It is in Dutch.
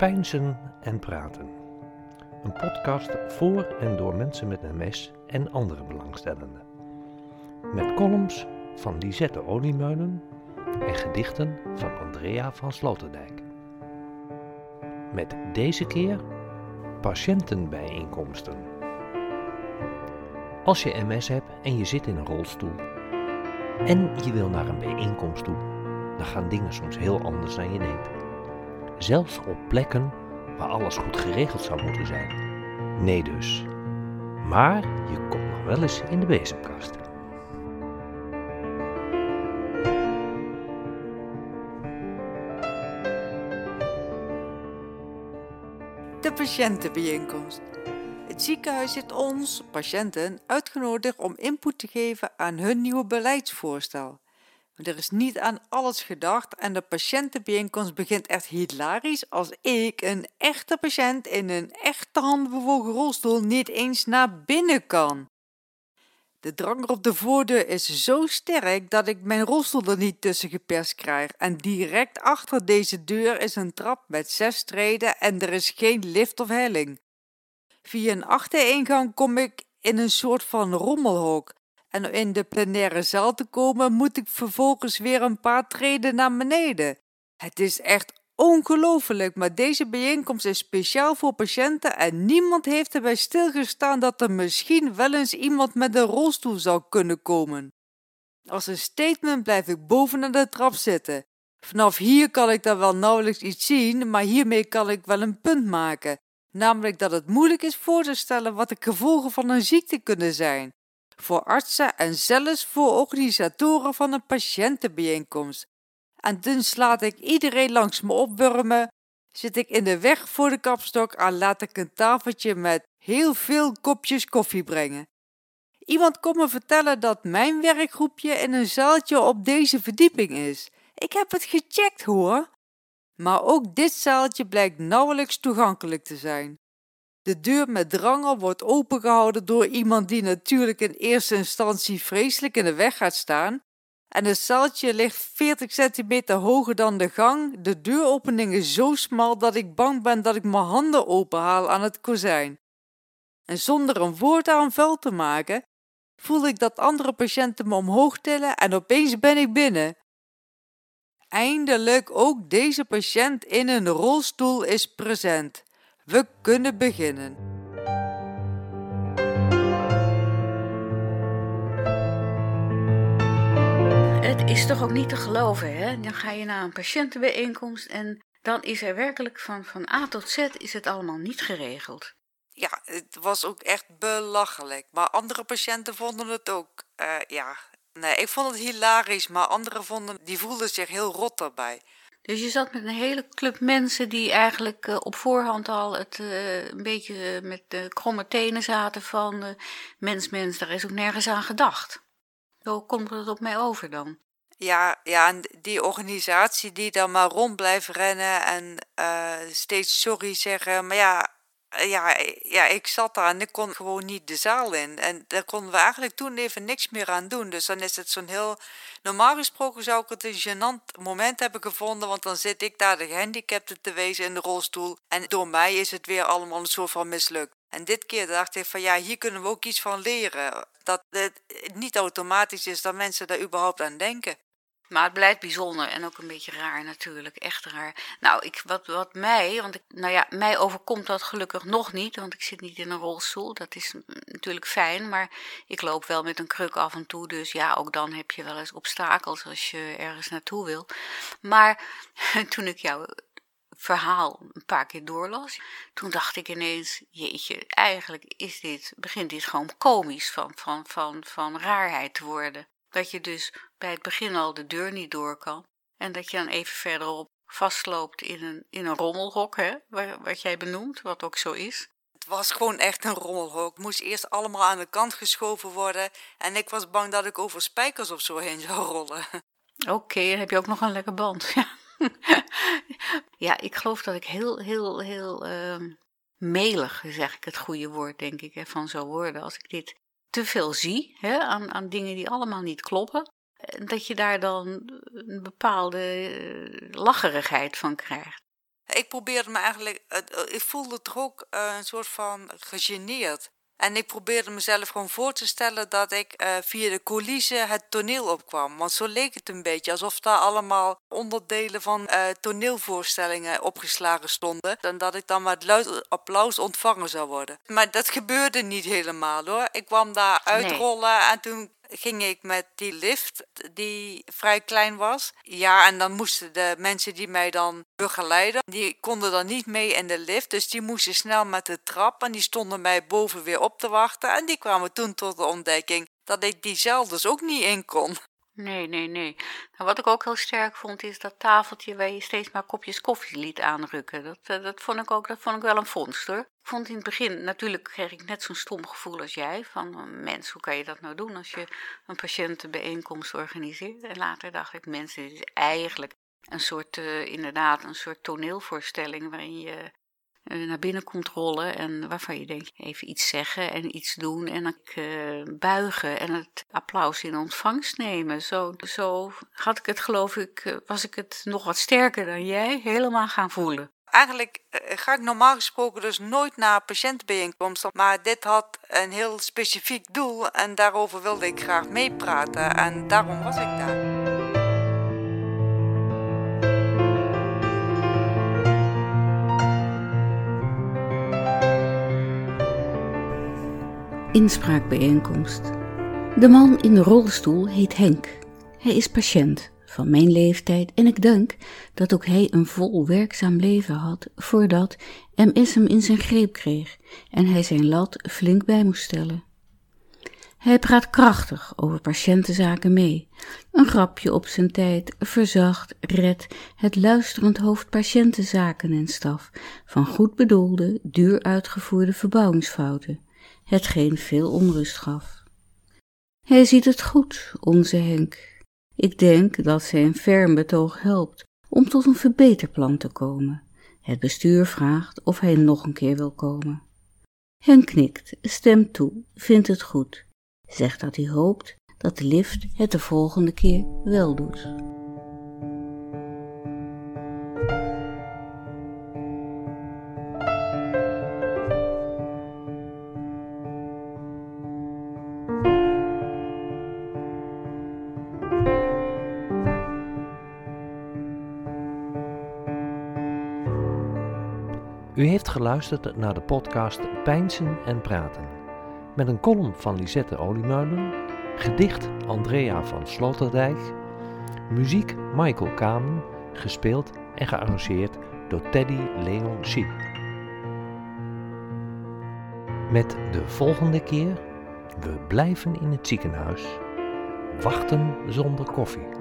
Pijnzen en Praten. Een podcast voor en door mensen met MS en andere belangstellenden. Met columns van Lisette Oliemeulen en gedichten van Andrea van Sloterdijk. Met deze keer patiëntenbijeenkomsten. Als je MS hebt en je zit in een rolstoel en je wil naar een bijeenkomst toe, dan gaan dingen soms heel anders dan je denkt. Zelfs op plekken waar alles goed geregeld zou moeten zijn. Nee dus. Maar je komt nog wel eens in de bezemkast. De patiëntenbijeenkomst. Het ziekenhuis heeft ons, patiënten, uitgenodigd om input te geven aan hun nieuwe beleidsvoorstel. Er is niet aan alles gedacht en de patiëntenbijeenkomst begint echt hilarisch als ik, een echte patiënt in een echte handbewogen rolstoel, niet eens naar binnen kan. De drang op de voordeur is zo sterk dat ik mijn rolstoel er niet tussen geperst krijg. En direct achter deze deur is een trap met zes treden en er is geen lift of helling. Via een achteringang kom ik in een soort van rommelhok. En in de plenaire zaal te komen moet ik vervolgens weer een paar treden naar beneden. Het is echt ongelooflijk, maar deze bijeenkomst is speciaal voor patiënten en niemand heeft erbij stilgestaan dat er misschien wel eens iemand met een rolstoel zou kunnen komen. Als een statement blijf ik bovenaan de trap zitten. Vanaf hier kan ik dan wel nauwelijks iets zien, maar hiermee kan ik wel een punt maken, namelijk dat het moeilijk is voor te stellen wat de gevolgen van een ziekte kunnen zijn. Voor artsen en zelfs voor organisatoren van een patiëntenbijeenkomst. En dus laat ik iedereen langs me opwurmen, zit ik in de weg voor de kapstok en laat ik een tafeltje met heel veel kopjes koffie brengen. Iemand kon me vertellen dat mijn werkgroepje in een zaaltje op deze verdieping is. Ik heb het gecheckt hoor. Maar ook dit zaaltje blijkt nauwelijks toegankelijk te zijn. De deur met drangel wordt opengehouden door iemand die natuurlijk in eerste instantie vreselijk in de weg gaat staan, en het zaaltje ligt 40 centimeter hoger dan de gang. De deuropening is zo smal dat ik bang ben dat ik mijn handen openhaal aan het kozijn. En zonder een woord aan vuil te maken, voel ik dat andere patiënten me omhoog tillen en opeens ben ik binnen. Eindelijk ook deze patiënt in een rolstoel is present. We kunnen beginnen. Het is toch ook niet te geloven, hè? Dan ga je naar een patiëntenbijeenkomst en dan is er werkelijk van, van A tot Z is het allemaal niet geregeld. Ja, het was ook echt belachelijk. Maar andere patiënten vonden het ook, uh, ja... Nee, ik vond het hilarisch, maar anderen vonden, die voelden zich heel rot daarbij. Dus je zat met een hele club mensen die eigenlijk uh, op voorhand al het uh, een beetje met de kromme tenen zaten van mens, mens, daar is ook nergens aan gedacht. Hoe komt het op mij over dan? Ja, ja, en die organisatie die dan maar rond blijft rennen en steeds sorry zeggen. Maar ja, ja, ja, ik zat daar en ik kon gewoon niet de zaal in. En daar konden we eigenlijk toen even niks meer aan doen. Dus dan is het zo'n heel... Normaal gesproken zou ik het een gênant moment hebben gevonden... want dan zit ik daar de gehandicapte te wezen in de rolstoel... en door mij is het weer allemaal een soort van mislukt. En dit keer dacht ik van ja, hier kunnen we ook iets van leren. Dat het niet automatisch is dat mensen daar überhaupt aan denken. Maar het blijft bijzonder en ook een beetje raar natuurlijk, echt raar. Nou, ik, wat, wat mij, want ik, nou ja, mij overkomt dat gelukkig nog niet, want ik zit niet in een rolstoel. Dat is natuurlijk fijn, maar ik loop wel met een kruk af en toe. Dus ja, ook dan heb je wel eens obstakels als je ergens naartoe wil. Maar toen ik jou verhaal een paar keer doorlas, toen dacht ik ineens, jeetje, eigenlijk is dit, begint dit gewoon komisch van, van, van, van raarheid te worden. Dat je dus bij het begin al de deur niet door kan en dat je dan even verderop vastloopt in een, in een rommelhok, hè, wat jij benoemt, wat ook zo is. Het was gewoon echt een rommelhok. Het moest eerst allemaal aan de kant geschoven worden en ik was bang dat ik over spijkers of zo heen zou rollen. Oké, dan heb je ook nog een lekker band. Ja. ja, ik geloof dat ik heel, heel, heel uh, melig, zeg ik het goede woord, denk ik, van zou worden. Als ik dit te veel zie hè, aan, aan dingen die allemaal niet kloppen, dat je daar dan een bepaalde uh, lacherigheid van krijgt. Ik probeerde me eigenlijk, ik voelde toch ook een soort van gegeneerd. En ik probeerde mezelf gewoon voor te stellen dat ik uh, via de coulissen het toneel opkwam. Want zo leek het een beetje alsof daar allemaal onderdelen van uh, toneelvoorstellingen opgeslagen stonden. En dat ik dan met luid applaus ontvangen zou worden. Maar dat gebeurde niet helemaal hoor. Ik kwam daar uitrollen en toen ging ik met die lift, die vrij klein was. Ja, en dan moesten de mensen die mij dan begeleiden, die konden dan niet mee in de lift. Dus die moesten snel met de trap en die stonden mij boven weer op te wachten. En die kwamen toen tot de ontdekking dat ik die zelf dus ook niet in kon. Nee, nee, nee. Nou, wat ik ook heel sterk vond, is dat tafeltje waar je steeds maar kopjes koffie liet aanrukken. Dat, eh, dat, vond ik ook dat vond ik wel een vondst hoor. Ik vond in het begin, natuurlijk kreeg ik net zo'n stom gevoel als jij. Van, oh, mens, hoe kan je dat nou doen als je een patiëntenbijeenkomst organiseert? En later dacht ik, mensen, dit is eigenlijk een soort, uh, inderdaad, een soort toneelvoorstelling waarin je naar binnen komt rollen en waarvan je denkt even iets zeggen en iets doen en dan uh, buigen en het applaus in ontvangst nemen. Zo, zo had ik het geloof ik, uh, was ik het nog wat sterker dan jij helemaal gaan voelen. Eigenlijk ga ik normaal gesproken dus nooit naar patiëntenbijeenkomsten, maar dit had een heel specifiek doel en daarover wilde ik graag meepraten en daarom was ik daar. Inspraakbijeenkomst. De man in de rolstoel heet Henk. Hij is patiënt van mijn leeftijd en ik denk dat ook hij een vol werkzaam leven had voordat MS hem in zijn greep kreeg en hij zijn lat flink bij moest stellen. Hij praat krachtig over patiëntenzaken mee. Een grapje op zijn tijd, verzacht, red het luisterend hoofd patiëntenzaken en staf van goed bedoelde, duur uitgevoerde verbouwingsfouten hetgeen veel onrust gaf. Hij ziet het goed, onze Henk. Ik denk dat zijn ferm betoog helpt om tot een verbeterplan te komen. Het bestuur vraagt of hij nog een keer wil komen. Henk knikt, stemt toe, vindt het goed, zegt dat hij hoopt dat de lift het de volgende keer wel doet. U heeft geluisterd naar de podcast Pijnsen en Praten. Met een column van Lisette Oliemuilen, gedicht Andrea van Sloterdijk, muziek Michael Kamen, gespeeld en gearrangeerd door Teddy Leon Schiep. Met de volgende keer, we blijven in het ziekenhuis, wachten zonder koffie.